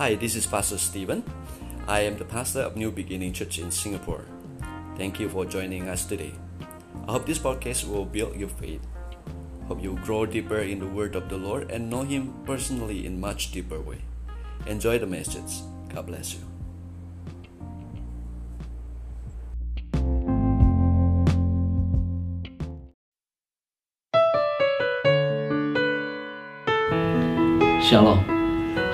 Hi, this is Pastor Stephen. I am the pastor of New Beginning Church in Singapore. Thank you for joining us today. I hope this podcast will build your faith. Hope you grow deeper in the Word of the Lord and know Him personally in much deeper way. Enjoy the message. God bless you. Shalom.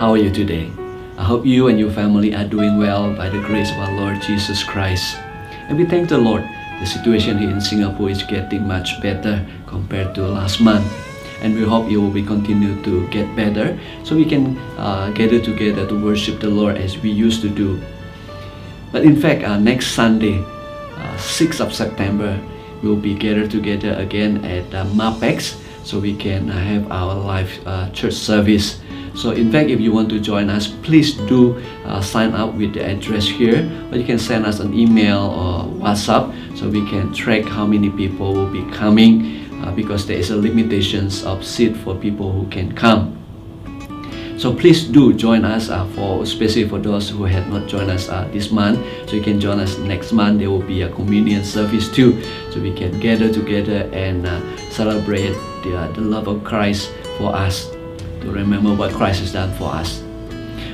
How are you today? I hope you and your family are doing well by the grace of our Lord Jesus Christ. And we thank the Lord. The situation here in Singapore is getting much better compared to last month. And we hope it will be continue to get better so we can uh, gather together to worship the Lord as we used to do. But in fact, uh, next Sunday, uh, 6th of September, we'll be gathered together again at uh, MAPEX so we can have our live uh, church service. So in fact, if you want to join us, please do uh, sign up with the address here, or you can send us an email or WhatsApp so we can track how many people will be coming uh, because there is a limitations of seat for people who can come. So please do join us uh, for especially for those who had not joined us uh, this month. So you can join us next month. There will be a communion service too, so we can gather together and uh, celebrate the, uh, the love of Christ for us to remember what Christ has done for us.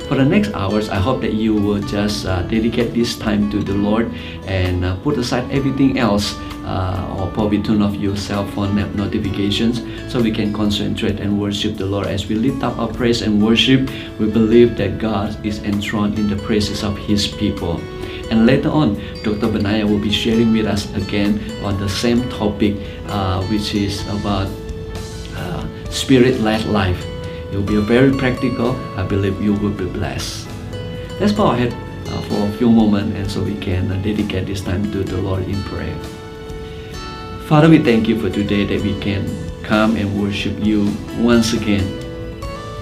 For the next hours, I hope that you will just uh, dedicate this time to the Lord and uh, put aside everything else uh, or probably turn off your cell phone notifications so we can concentrate and worship the Lord. As we lift up our praise and worship, we believe that God is enthroned in the praises of His people. And later on, Dr. Benaya will be sharing with us again on the same topic, uh, which is about uh, spirit-led life. It will be very practical. I believe you will be blessed. Let's bow our head uh, for a few moments and so we can uh, dedicate this time to the Lord in prayer. Father, we thank you for today that we can come and worship you once again.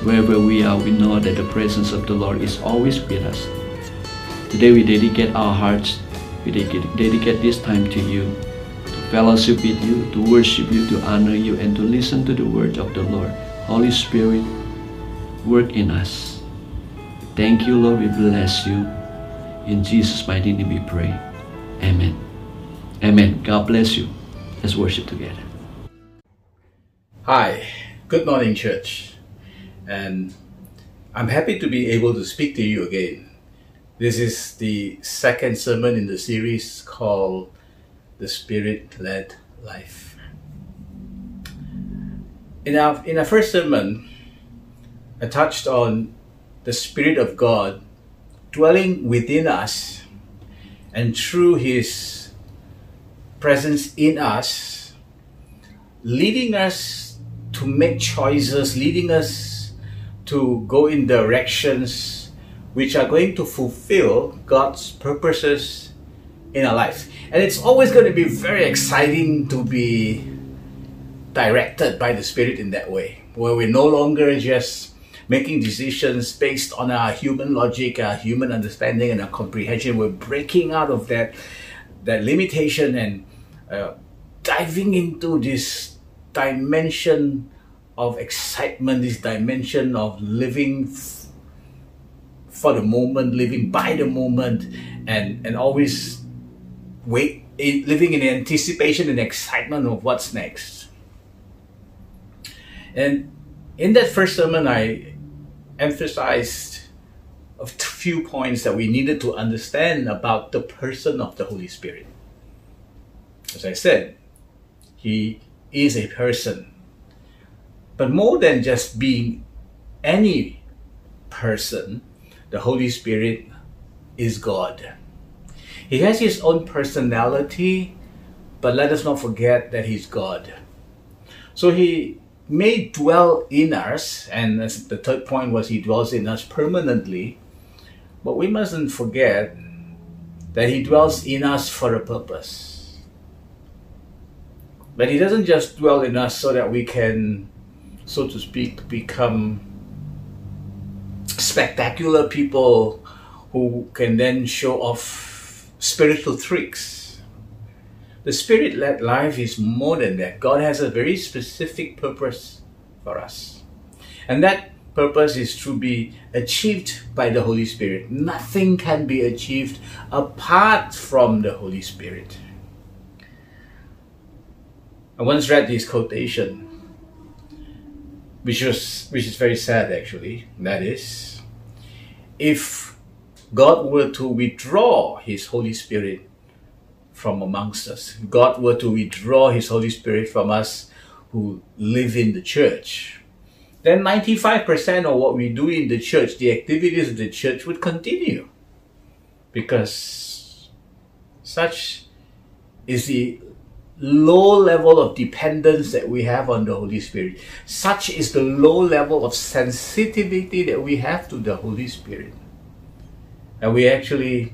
Wherever we are, we know that the presence of the Lord is always with us. Today we dedicate our hearts, we dedicate this time to you, to fellowship with you, to worship you, to honor you, and to listen to the words of the Lord. Holy Spirit, work in us. Thank you, Lord. We bless you. In Jesus' mighty name we pray. Amen. Amen. God bless you. Let's worship together. Hi, good morning, church. And I'm happy to be able to speak to you again. This is the second sermon in the series called The Spirit Led Life. In our, in our first sermon, I touched on the Spirit of God dwelling within us and through His presence in us, leading us to make choices, leading us to go in directions which are going to fulfill God's purposes in our life. And it's always going to be very exciting to be directed by the Spirit in that way, where we're no longer just making decisions based on our human logic, our human understanding, and our comprehension. We're breaking out of that that limitation and uh, diving into this dimension of excitement, this dimension of living f- for the moment, living by the moment, and and always wait, in, living in anticipation and excitement of what's next. And in that first sermon, I emphasized a few points that we needed to understand about the person of the Holy Spirit. As I said, He is a person. But more than just being any person, the Holy Spirit is God. He has His own personality, but let us not forget that He's God. So He may dwell in us, and the third point was He dwells in us permanently, but we mustn't forget that He dwells in us for a purpose. But He doesn't just dwell in us so that we can, so to speak, become spectacular people who can then show off spiritual tricks. The spirit led life is more than that. God has a very specific purpose for us. And that purpose is to be achieved by the Holy Spirit. Nothing can be achieved apart from the Holy Spirit. I once read this quotation, which was which is very sad actually. That is, if God were to withdraw His Holy Spirit from amongst us, God were to withdraw His Holy Spirit from us who live in the church, then 95% of what we do in the church, the activities of the church would continue. Because such is the low level of dependence that we have on the Holy Spirit. Such is the low level of sensitivity that we have to the Holy Spirit. And we actually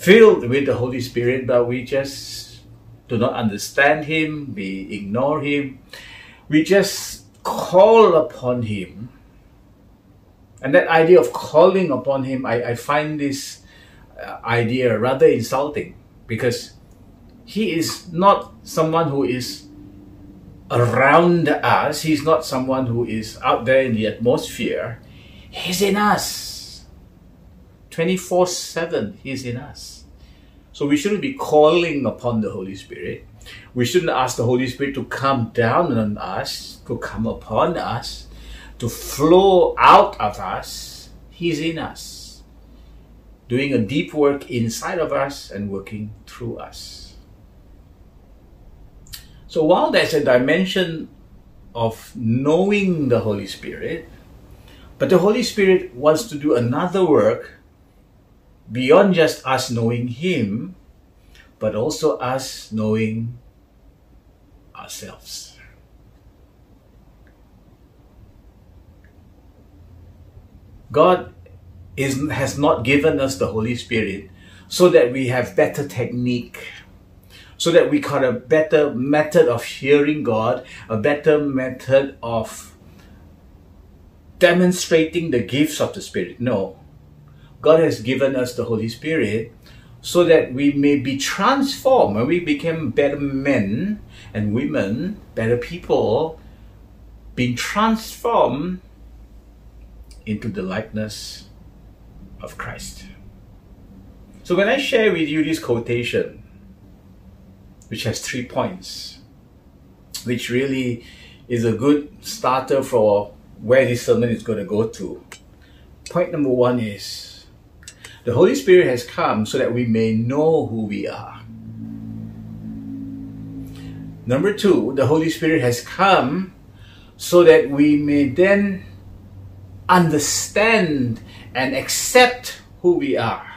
filled with the Holy Spirit, but we just do not understand Him, we ignore Him, we just call upon Him. And that idea of calling upon Him, I, I find this uh, idea rather insulting because he is not someone who is around us. He's not someone who is out there in the atmosphere. He's in us. 24 7, He's in us. So we shouldn't be calling upon the Holy Spirit. We shouldn't ask the Holy Spirit to come down on us, to come upon us, to flow out of us. He's in us, doing a deep work inside of us and working through us. So while there's a dimension of knowing the Holy Spirit, but the Holy Spirit wants to do another work beyond just us knowing Him, but also us knowing ourselves. God is, has not given us the Holy Spirit so that we have better technique so that we got a better method of hearing God, a better method of demonstrating the gifts of the Spirit. No. God has given us the Holy Spirit so that we may be transformed and we become better men and women, better people, being transformed into the likeness of Christ. So when I share with you this quotation, which has three points, which really is a good starter for where this sermon is going to go to. Point number one is the Holy Spirit has come so that we may know who we are. Number two, the Holy Spirit has come so that we may then understand and accept who we are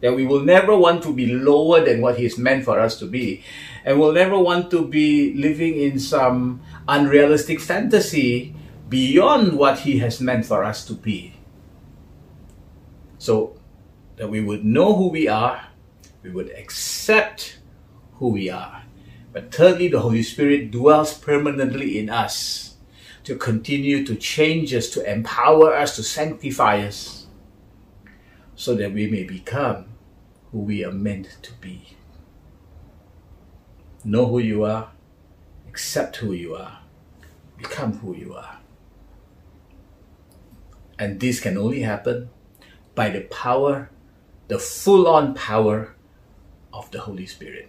that we will never want to be lower than what He's meant for us to be. And we'll never want to be living in some unrealistic fantasy beyond what He has meant for us to be. So that we would know who we are, we would accept who we are. But thirdly, the Holy Spirit dwells permanently in us to continue to change us, to empower us, to sanctify us so that we may become who we are meant to be. Know who you are, accept who you are, become who you are. And this can only happen by the power, the full on power of the Holy Spirit.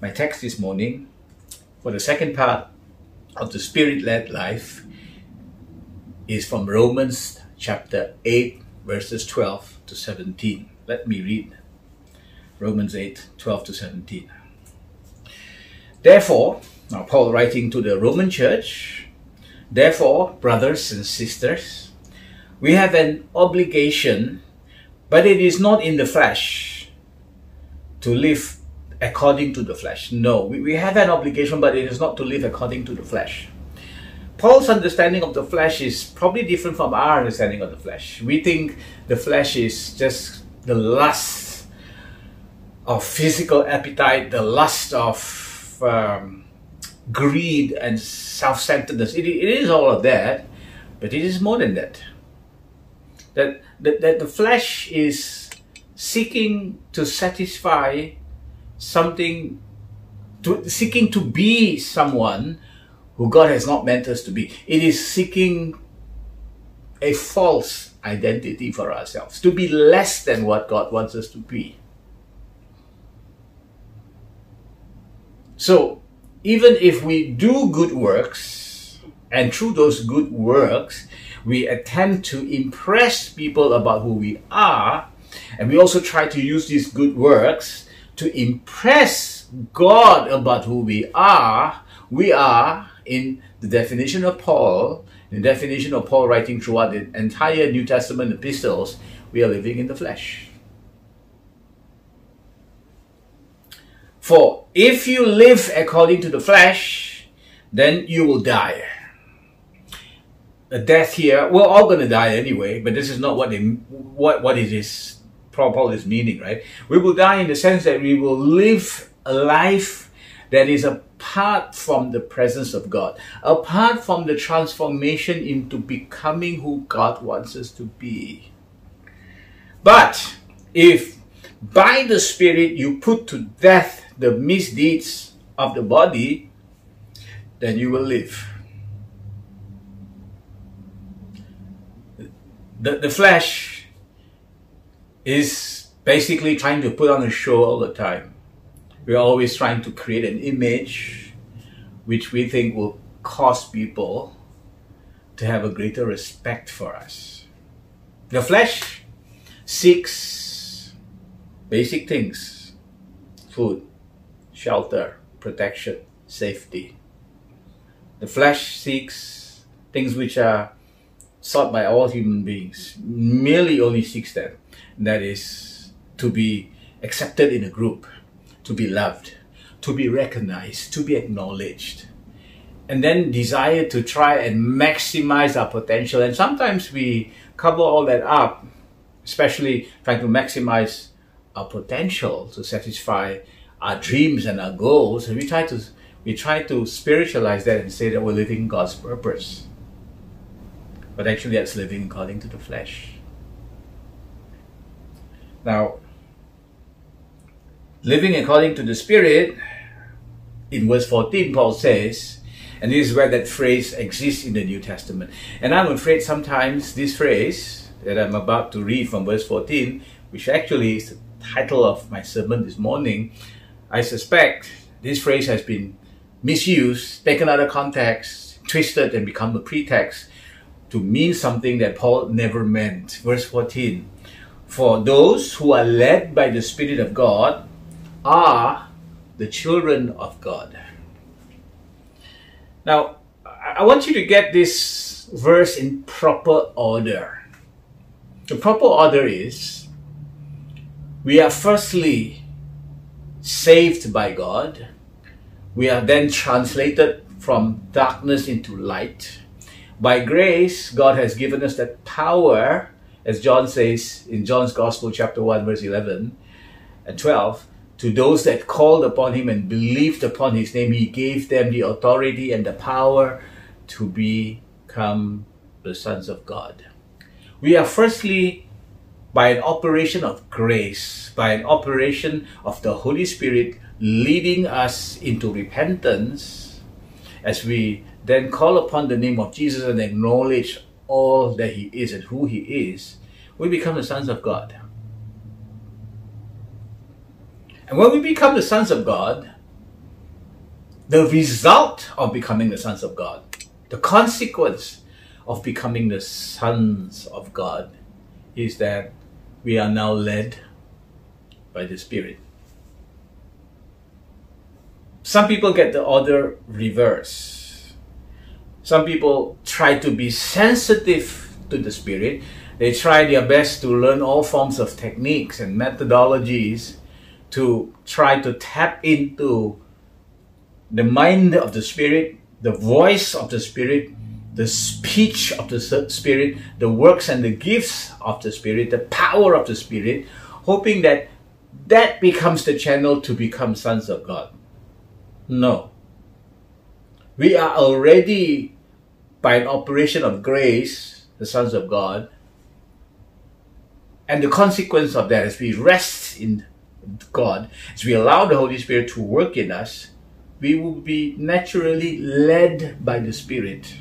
My text this morning for the second part of the Spirit led life is from Romans chapter 8, verses 12 to 17. Let me read Romans 8 12 to 17. Therefore, now Paul writing to the Roman church, therefore, brothers and sisters, we have an obligation, but it is not in the flesh, to live according to the flesh. No, we, we have an obligation, but it is not to live according to the flesh. Paul's understanding of the flesh is probably different from our understanding of the flesh. We think the flesh is just the lust of physical appetite, the lust of um, greed and self centeredness. It, it is all of that, but it is more than that. That, that, that the flesh is seeking to satisfy something, to, seeking to be someone who God has not meant us to be. It is seeking a false identity for ourselves, to be less than what God wants us to be. So, even if we do good works, and through those good works, we attempt to impress people about who we are, and we also try to use these good works to impress God about who we are, we are, in the definition of Paul, in the definition of Paul writing throughout the entire New Testament epistles, we are living in the flesh. For if you live according to the flesh, then you will die. A death here, we're all going to die anyway, but this is not what, they, what, what it is, Paul is meaning, right? We will die in the sense that we will live a life that is apart from the presence of God, apart from the transformation into becoming who God wants us to be. But if by the Spirit you put to death the misdeeds of the body, then you will live. The, the flesh is basically trying to put on a show all the time. We're always trying to create an image which we think will cause people to have a greater respect for us. The flesh seeks basic things food, shelter, protection, safety. The flesh seeks things which are sought by all human beings, merely only seeks them. That is to be accepted in a group, to be loved, to be recognized, to be acknowledged. And then desire to try and maximize our potential. And sometimes we cover all that up, especially trying to maximize our potential to satisfy our dreams and our goals, and we try to we try to spiritualize that and say that we're living God's purpose. But actually that's living according to the flesh. Now, living according to the Spirit, in verse 14, Paul says, and this is where that phrase exists in the New Testament. And I'm afraid sometimes this phrase that I'm about to read from verse 14, which actually is the title of my sermon this morning, I suspect this phrase has been misused, taken out of context, twisted, and become a pretext to mean something that Paul never meant. Verse 14 For those who are led by the Spirit of God are the children of God. Now, I want you to get this verse in proper order. The proper order is we are firstly saved by God. We are then translated from darkness into light. By grace, God has given us that power, as John says in John's Gospel, chapter 1, verse 11 and 12. To those that called upon him and believed upon his name, he gave them the authority and the power to become the sons of God. We are firstly by an operation of grace, by an operation of the Holy Spirit leading us into repentance, as we then call upon the name of Jesus and acknowledge all that He is and who He is, we become the sons of God. And when we become the sons of God, the result of becoming the sons of God, the consequence of becoming the sons of God, is that we are now led by the Spirit. Some people get the order reverse. Some people try to be sensitive to the Spirit. They try their best to learn all forms of techniques and methodologies to try to tap into the mind of the Spirit, the voice of the Spirit, the speech of the Spirit, the works and the gifts of the Spirit, the power of the Spirit, hoping that that becomes the channel to become sons of God. No. We are already, by an operation of grace, the sons of God. And the consequence of that is we rest in God, as we allow the Holy Spirit to work in us, we will be naturally led by the Spirit.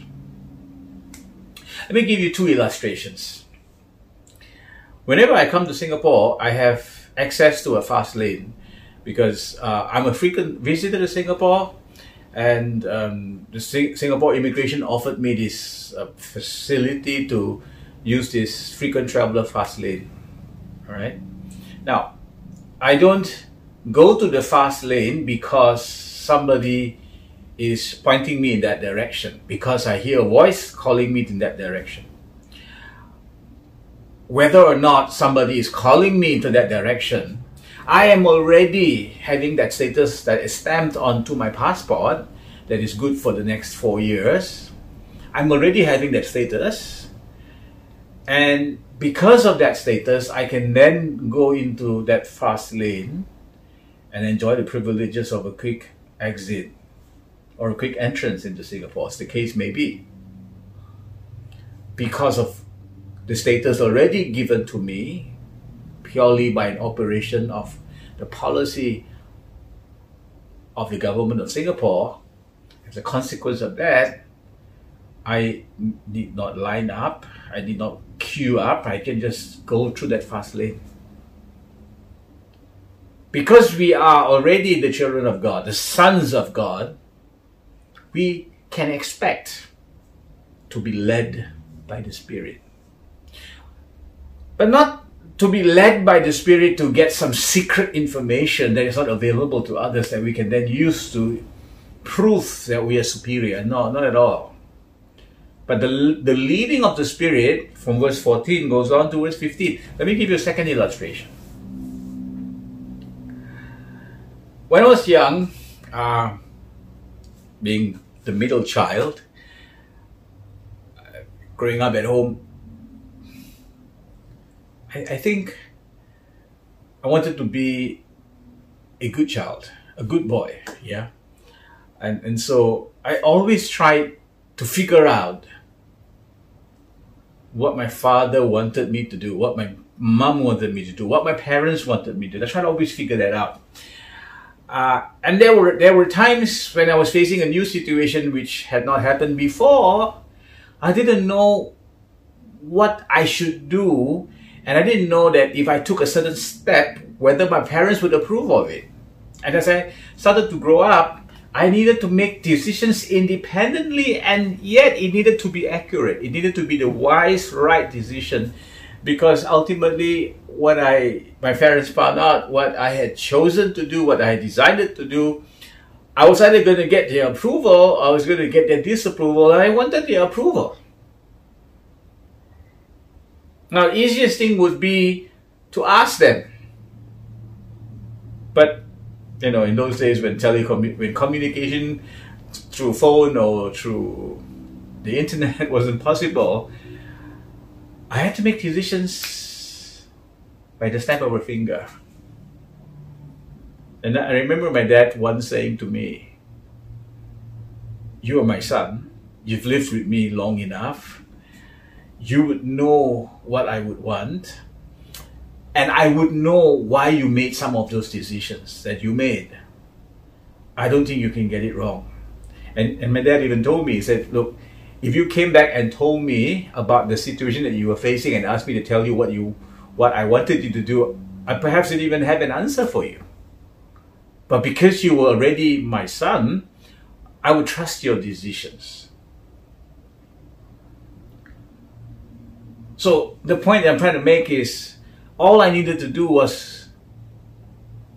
Let me give you two illustrations. Whenever I come to Singapore, I have access to a fast lane because uh, I'm a frequent visitor to Singapore, and um, the Singapore immigration offered me this uh, facility to use this frequent traveler fast lane. All right. Now, I don't go to the fast lane because somebody is pointing me in that direction, because I hear a voice calling me in that direction. Whether or not somebody is calling me into that direction, I am already having that status that is stamped onto my passport that is good for the next four years. I'm already having that status. And because of that status, I can then go into that fast lane and enjoy the privileges of a quick exit or a quick entrance into Singapore, as the case may be. Because of the status already given to me, purely by an operation of the policy of the government of Singapore, as a consequence of that, I need not line up, I need not queue up, I can just go through that fast lane. Because we are already the children of God, the sons of God, we can expect to be led by the Spirit. But not to be led by the Spirit to get some secret information that is not available to others that we can then use to prove that we are superior. No, not at all. But the, the leading of the Spirit from verse 14 goes on to verse 15. Let me give you a second illustration. When I was young, uh, being the middle child, uh, growing up at home, I, I think I wanted to be a good child, a good boy, yeah. And and so I always tried to figure out what my father wanted me to do, what my mom wanted me to do, what my parents wanted me to do. I tried to always figure that out. Uh, and there were there were times when I was facing a new situation which had not happened before. I didn't know what I should do, and I didn't know that if I took a certain step, whether my parents would approve of it. And as I started to grow up, I needed to make decisions independently, and yet it needed to be accurate. It needed to be the wise, right decision, because ultimately what I my parents found out what I had chosen to do, what I had decided to do, I was either going to get their approval or I was going to get their disapproval, and I wanted their approval. Now, easiest thing would be to ask them. But, you know, in those days when telecom when communication through phone or through the internet wasn't possible, I had to make decisions by the snap of a finger. And I remember my dad once saying to me, You are my son. You've lived with me long enough. You would know what I would want. And I would know why you made some of those decisions that you made. I don't think you can get it wrong. And, and my dad even told me, he said, Look, if you came back and told me about the situation that you were facing and asked me to tell you what you what I wanted you to do, I perhaps didn't even have an answer for you. But because you were already my son, I would trust your decisions. So the point that I'm trying to make is all I needed to do was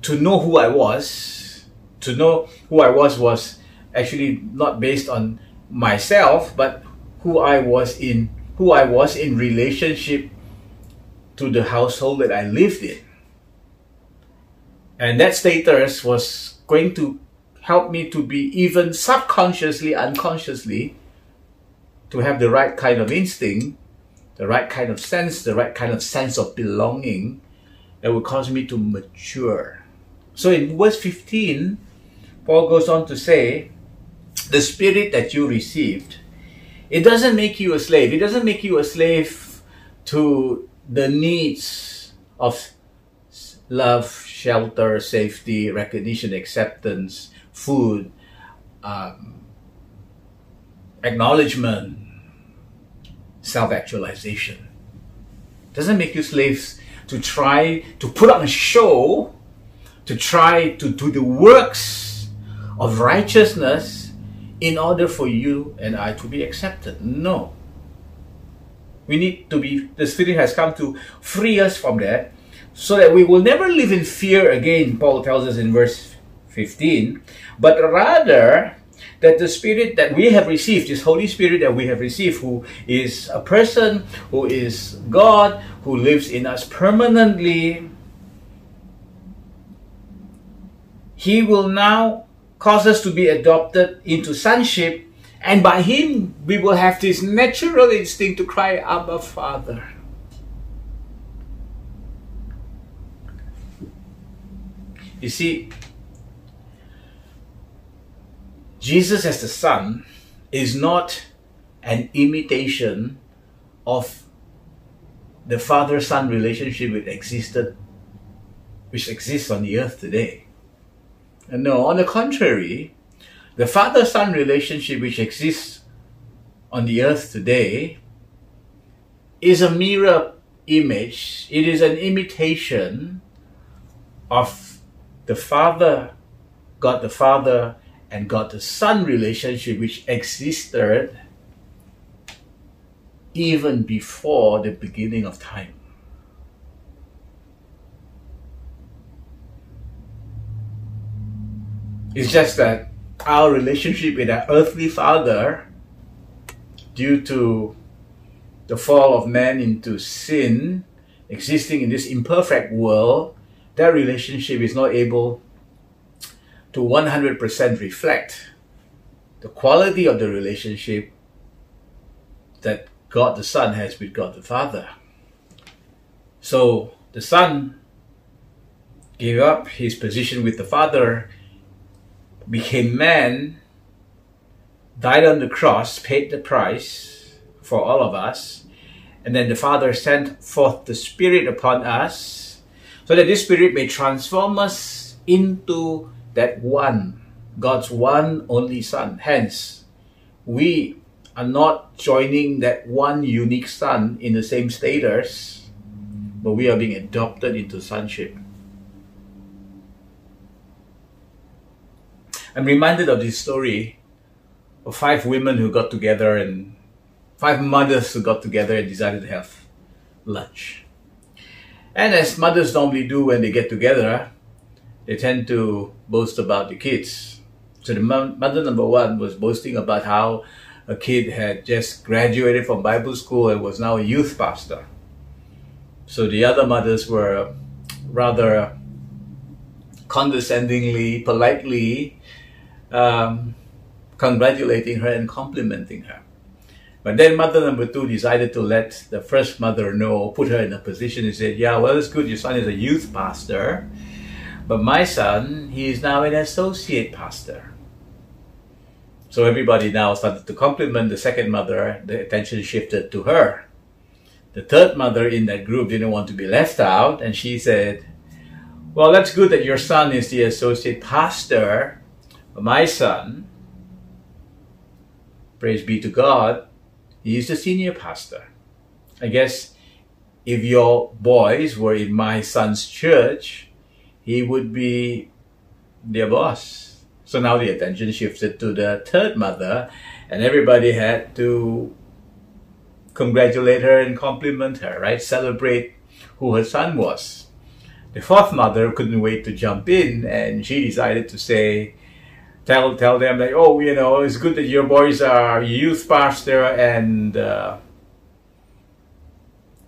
to know who I was. To know who I was was actually not based on myself, but who I was in who I was in relationship to the household that I lived in. And that status was going to help me to be even subconsciously, unconsciously, to have the right kind of instinct, the right kind of sense, the right kind of sense of belonging that would cause me to mature. So in verse 15, Paul goes on to say, the spirit that you received, it doesn't make you a slave. It doesn't make you a slave to the needs of love, shelter, safety, recognition, acceptance, food, um, acknowledgement, self-actualization. Doesn't make you slaves to try to put on a show, to try to do the works of righteousness in order for you and I to be accepted. No. We need to be, the Spirit has come to free us from that so that we will never live in fear again, Paul tells us in verse 15, but rather that the Spirit that we have received, this Holy Spirit that we have received, who is a person, who is God, who lives in us permanently, He will now cause us to be adopted into sonship, and by Him we will have this natural instinct to cry, Abba, Father. You see, Jesus as the Son is not an imitation of the father-son relationship which existed which exists on the earth today. And no, on the contrary, the father-son relationship which exists on the earth today is a mirror image. It is an imitation of the Father, God the Father, and God the Son relationship which existed even before the beginning of time. It's just that our relationship with our earthly father, due to the fall of man into sin, existing in this imperfect world, that relationship is not able to 100% reflect the quality of the relationship that God the Son has with God the Father. So the Son gave up his position with the Father, became man, died on the cross, paid the price for all of us, and then the Father sent forth the Spirit upon us so that this Spirit may transform us into that one, God's one only Son. Hence, we are not joining that one unique Son in the same status, but we are being adopted into sonship. I'm reminded of this story of five women who got together and five mothers who got together and decided to have lunch. And as mothers normally do when they get together, they tend to boast about the kids. So the mother number one was boasting about how a kid had just graduated from Bible school and was now a youth pastor. So the other mothers were rather condescendingly, politely um, congratulating her and complimenting her. But then mother number two decided to let the first mother know, put her in a position and said, yeah, well, it's good your son is a youth pastor, but my son, he is now an associate pastor. So everybody now started to compliment the second mother. The attention shifted to her. The third mother in that group didn't want to be left out, and she said, Well, that's good that your son is the associate pastor. But my son, praise be to God, he is the senior pastor. I guess if your boys were in my son's church, he would be their boss. So now the attention shifted to the third mother, and everybody had to congratulate her and compliment her, right? Celebrate who her son was. The fourth mother couldn't wait to jump in, and she decided to say, tell tell them like, oh, you know, it's good that your boys are youth pastor and uh,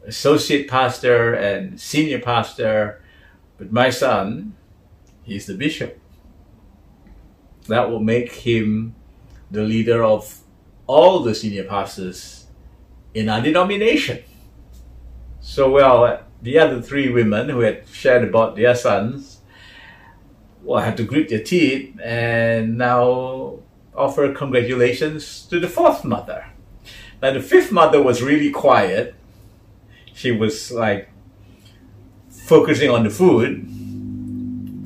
associate pastor and senior pastor but my son, he's the bishop. That will make him the leader of all the senior pastors in our denomination. So, well, the other three women who had shared about their sons, well, had to grit their teeth and now offer congratulations to the fourth mother. Now, the fifth mother was really quiet. She was like focusing on the food.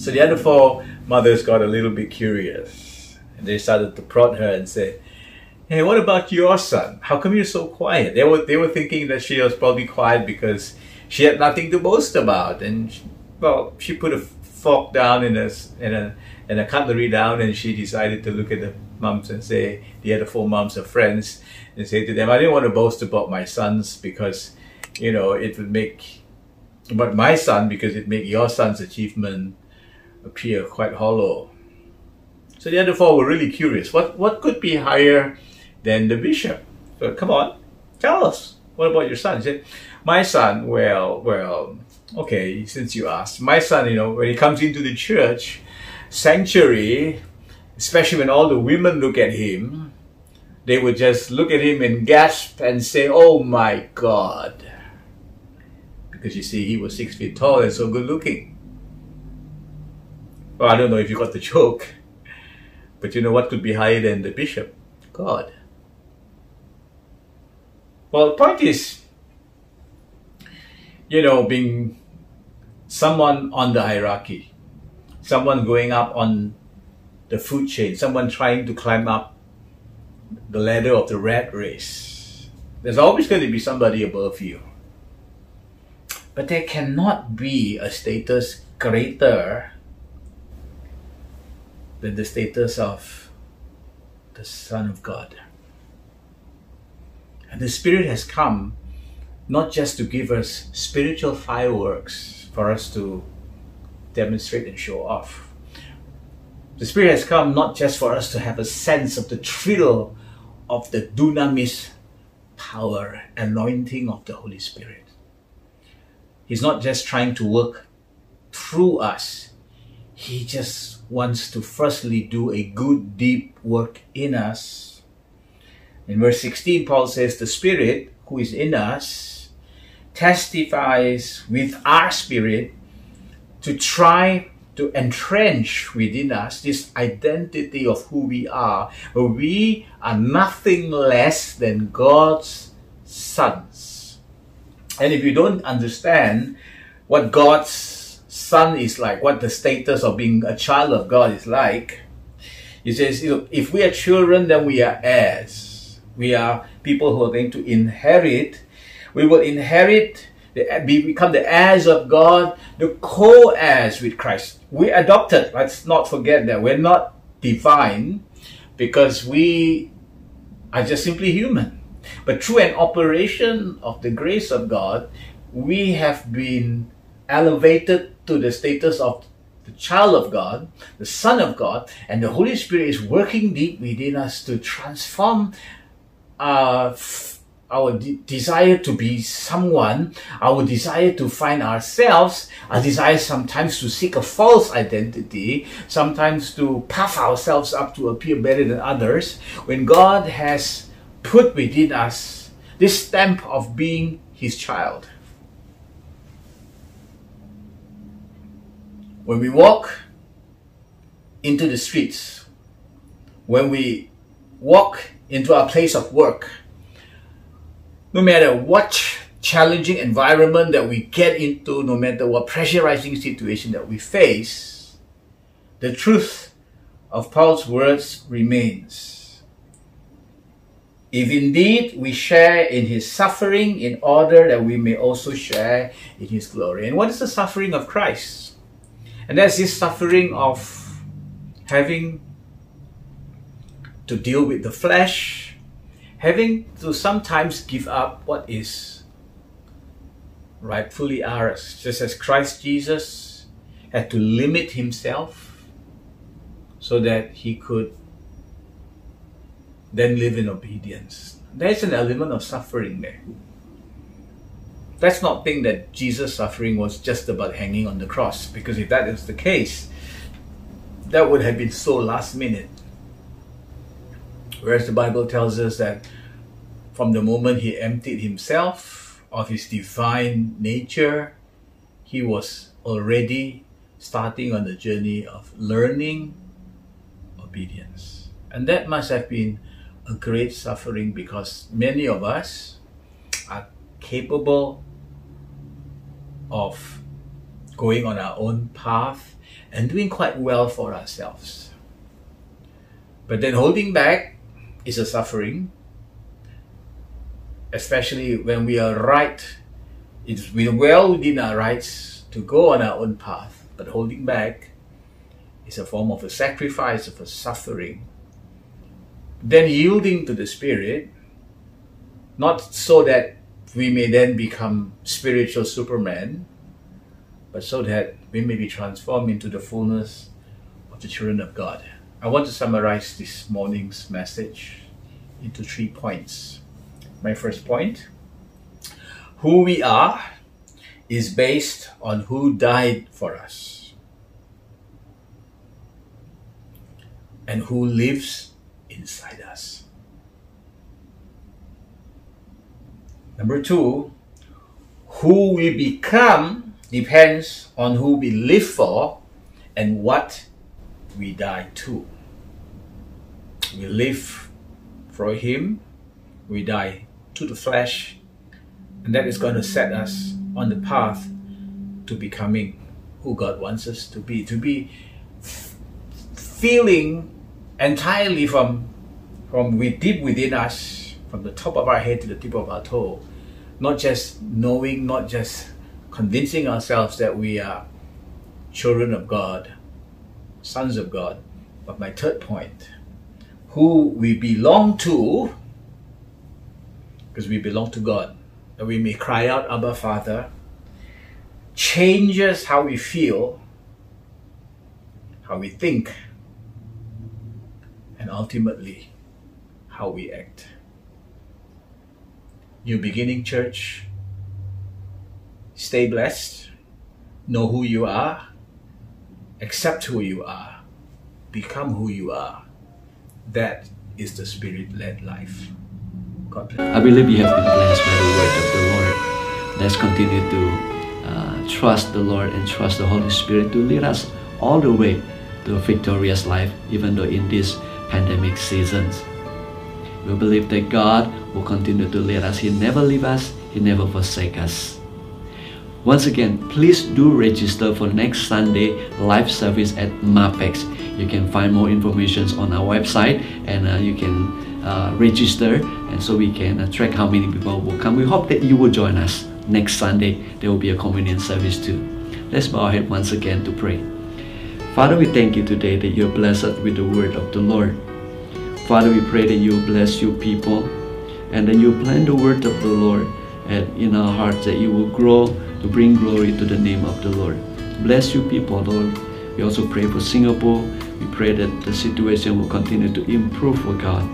So the other four mothers got a little bit curious. And they started to prod her and say, Hey, what about your son? How come you're so quiet? They were they were thinking that she was probably quiet because she had nothing to boast about, and she, well, she put a fork down in a in a and a cutlery down, and she decided to look at the mums and say the other four mums are friends and say to them, I didn't want to boast about my sons because you know it would make but my son because it make your son's achievement appear quite hollow. So the other four were really curious. What what could be higher than the bishop? So come on, tell us. What about your son? He said, My son, well, well, okay, since you asked, my son, you know, when he comes into the church, sanctuary, especially when all the women look at him, they would just look at him and gasp and say, Oh my God. Because you see, he was six feet tall and so good looking. Well, I don't know if you got the joke, but you know what could be higher than the bishop? God. Well, the point is, you know, being someone on the hierarchy, someone going up on the food chain, someone trying to climb up the ladder of the rat race. There's always going to be somebody above you. But there cannot be a status greater than the status of the Son of God. And the Spirit has come not just to give us spiritual fireworks for us to demonstrate and show off. The Spirit has come not just for us to have a sense of the thrill of the dunamis power, anointing of the Holy Spirit. He's not just trying to work through us, He just wants to firstly do a good, deep work in us. In verse 16, Paul says, The Spirit who is in us testifies with our spirit to try to entrench within us this identity of who we are. We are nothing less than God's sons. And if you don't understand what God's son is like, what the status of being a child of God is like, he says, if we are children, then we are heirs. We are people who are going to inherit. We will inherit we become the heirs of God, the co-heirs with Christ. We're adopted. Let's not forget that we're not divine because we are just simply human. But through an operation of the grace of God, we have been elevated to the status of the child of God, the Son of God, and the Holy Spirit is working deep within us to transform uh, our our de- desire to be someone, our desire to find ourselves, our desire sometimes to seek a false identity, sometimes to puff ourselves up to appear better than others, when God has put within us this stamp of being His child. When we walk into the streets, when we walk into our place of work, no matter what challenging environment that we get into, no matter what pressurizing situation that we face, the truth of Paul's words remains. If indeed we share in his suffering in order that we may also share in his glory. And what is the suffering of Christ? And that's this suffering of having to deal with the flesh, having to sometimes give up what is rightfully ours, just as Christ Jesus had to limit himself so that he could then live in obedience. There's an element of suffering there. Let's not think that Jesus' suffering was just about hanging on the cross, because if that is the case, that would have been so last minute. Whereas the Bible tells us that from the moment he emptied himself of his divine nature, he was already starting on the journey of learning obedience. And that must have been a great suffering because many of us are capable of going on our own path and doing quite well for ourselves. But then holding back is a suffering, especially when we are right, it's we're well within our rights to go on our own path, but holding back is a form of a sacrifice of a suffering. Then yielding to the Spirit, not so that we may then become spiritual supermen, but so that we may be transformed into the fullness of the children of God. I want to summarize this morning's message into three points. My first point who we are is based on who died for us and who lives inside us. Number two, who we become depends on who we live for and what we die to. We live for Him, we die to the flesh, and that is going to set us on the path to becoming who God wants us to be, to be feeling entirely from from we deep within us, from the top of our head to the tip of our toe, not just knowing, not just convincing ourselves that we are children of God, sons of God. But my third point, who we belong to, because we belong to God, that we may cry out, Abba Father, changes how we feel, how we think, and ultimately how we act. New Beginning Church, stay blessed, know who you are, accept who you are, become who you are. That is the spirit led life. God bless. I believe you have been blessed by the word of the Lord. Let's continue to uh, trust the Lord and trust the Holy Spirit to lead us all the way to a victorious life, even though in these pandemic seasons. We believe that God will continue to lead us. He never leave us, He never forsake us. Once again, please do register for next Sunday live service at MAPEX. You can find more information on our website and uh, you can uh, register and so we can uh, track how many people will come. We hope that you will join us next Sunday. There will be a communion service too. Let's bow our head once again to pray. Father, we thank you today that you're blessed with the word of the Lord. Father, we pray that you bless your people and that you plant the word of the Lord in our hearts that you will grow to bring glory to the name of the Lord. Bless you people, Lord. We also pray for Singapore. We pray that the situation will continue to improve for God.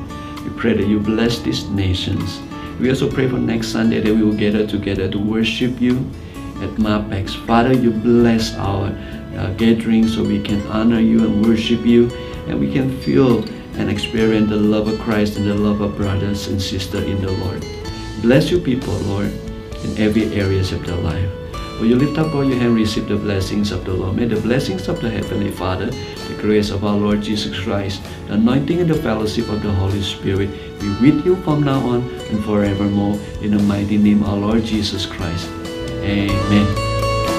We pray that you bless these nations. We also pray for next Sunday that we will gather together to worship you at MAPEX. Father, you bless our uh, gathering so we can honor you and worship you and we can feel and experience the love of Christ and the love of brothers and sisters in the Lord. Bless you people, Lord, in every areas of their life. Will you lift up all your hand, receive the blessings of the Lord? May the blessings of the Heavenly Father, the grace of our Lord Jesus Christ, the anointing and the fellowship of the Holy Spirit be with you from now on and forevermore. In the mighty name of our Lord Jesus Christ. Amen.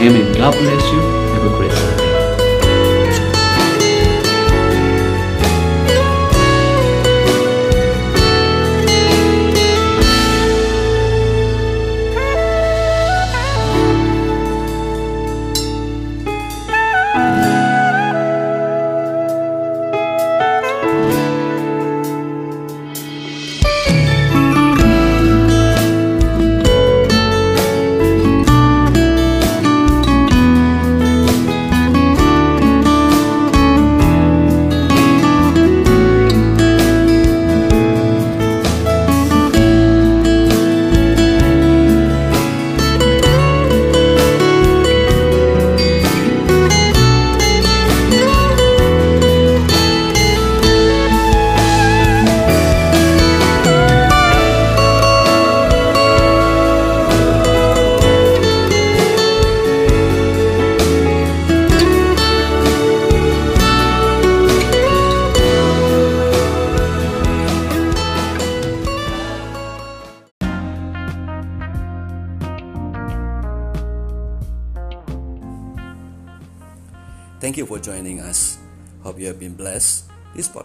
Amen. God bless you. Have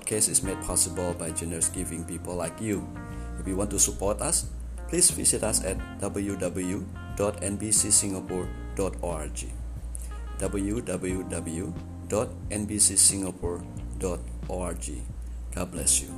podcast is made possible by generous giving people like you. If you want to support us, please visit us at www.nbcsingapore.org. www.nbcsingapore.org. God bless you.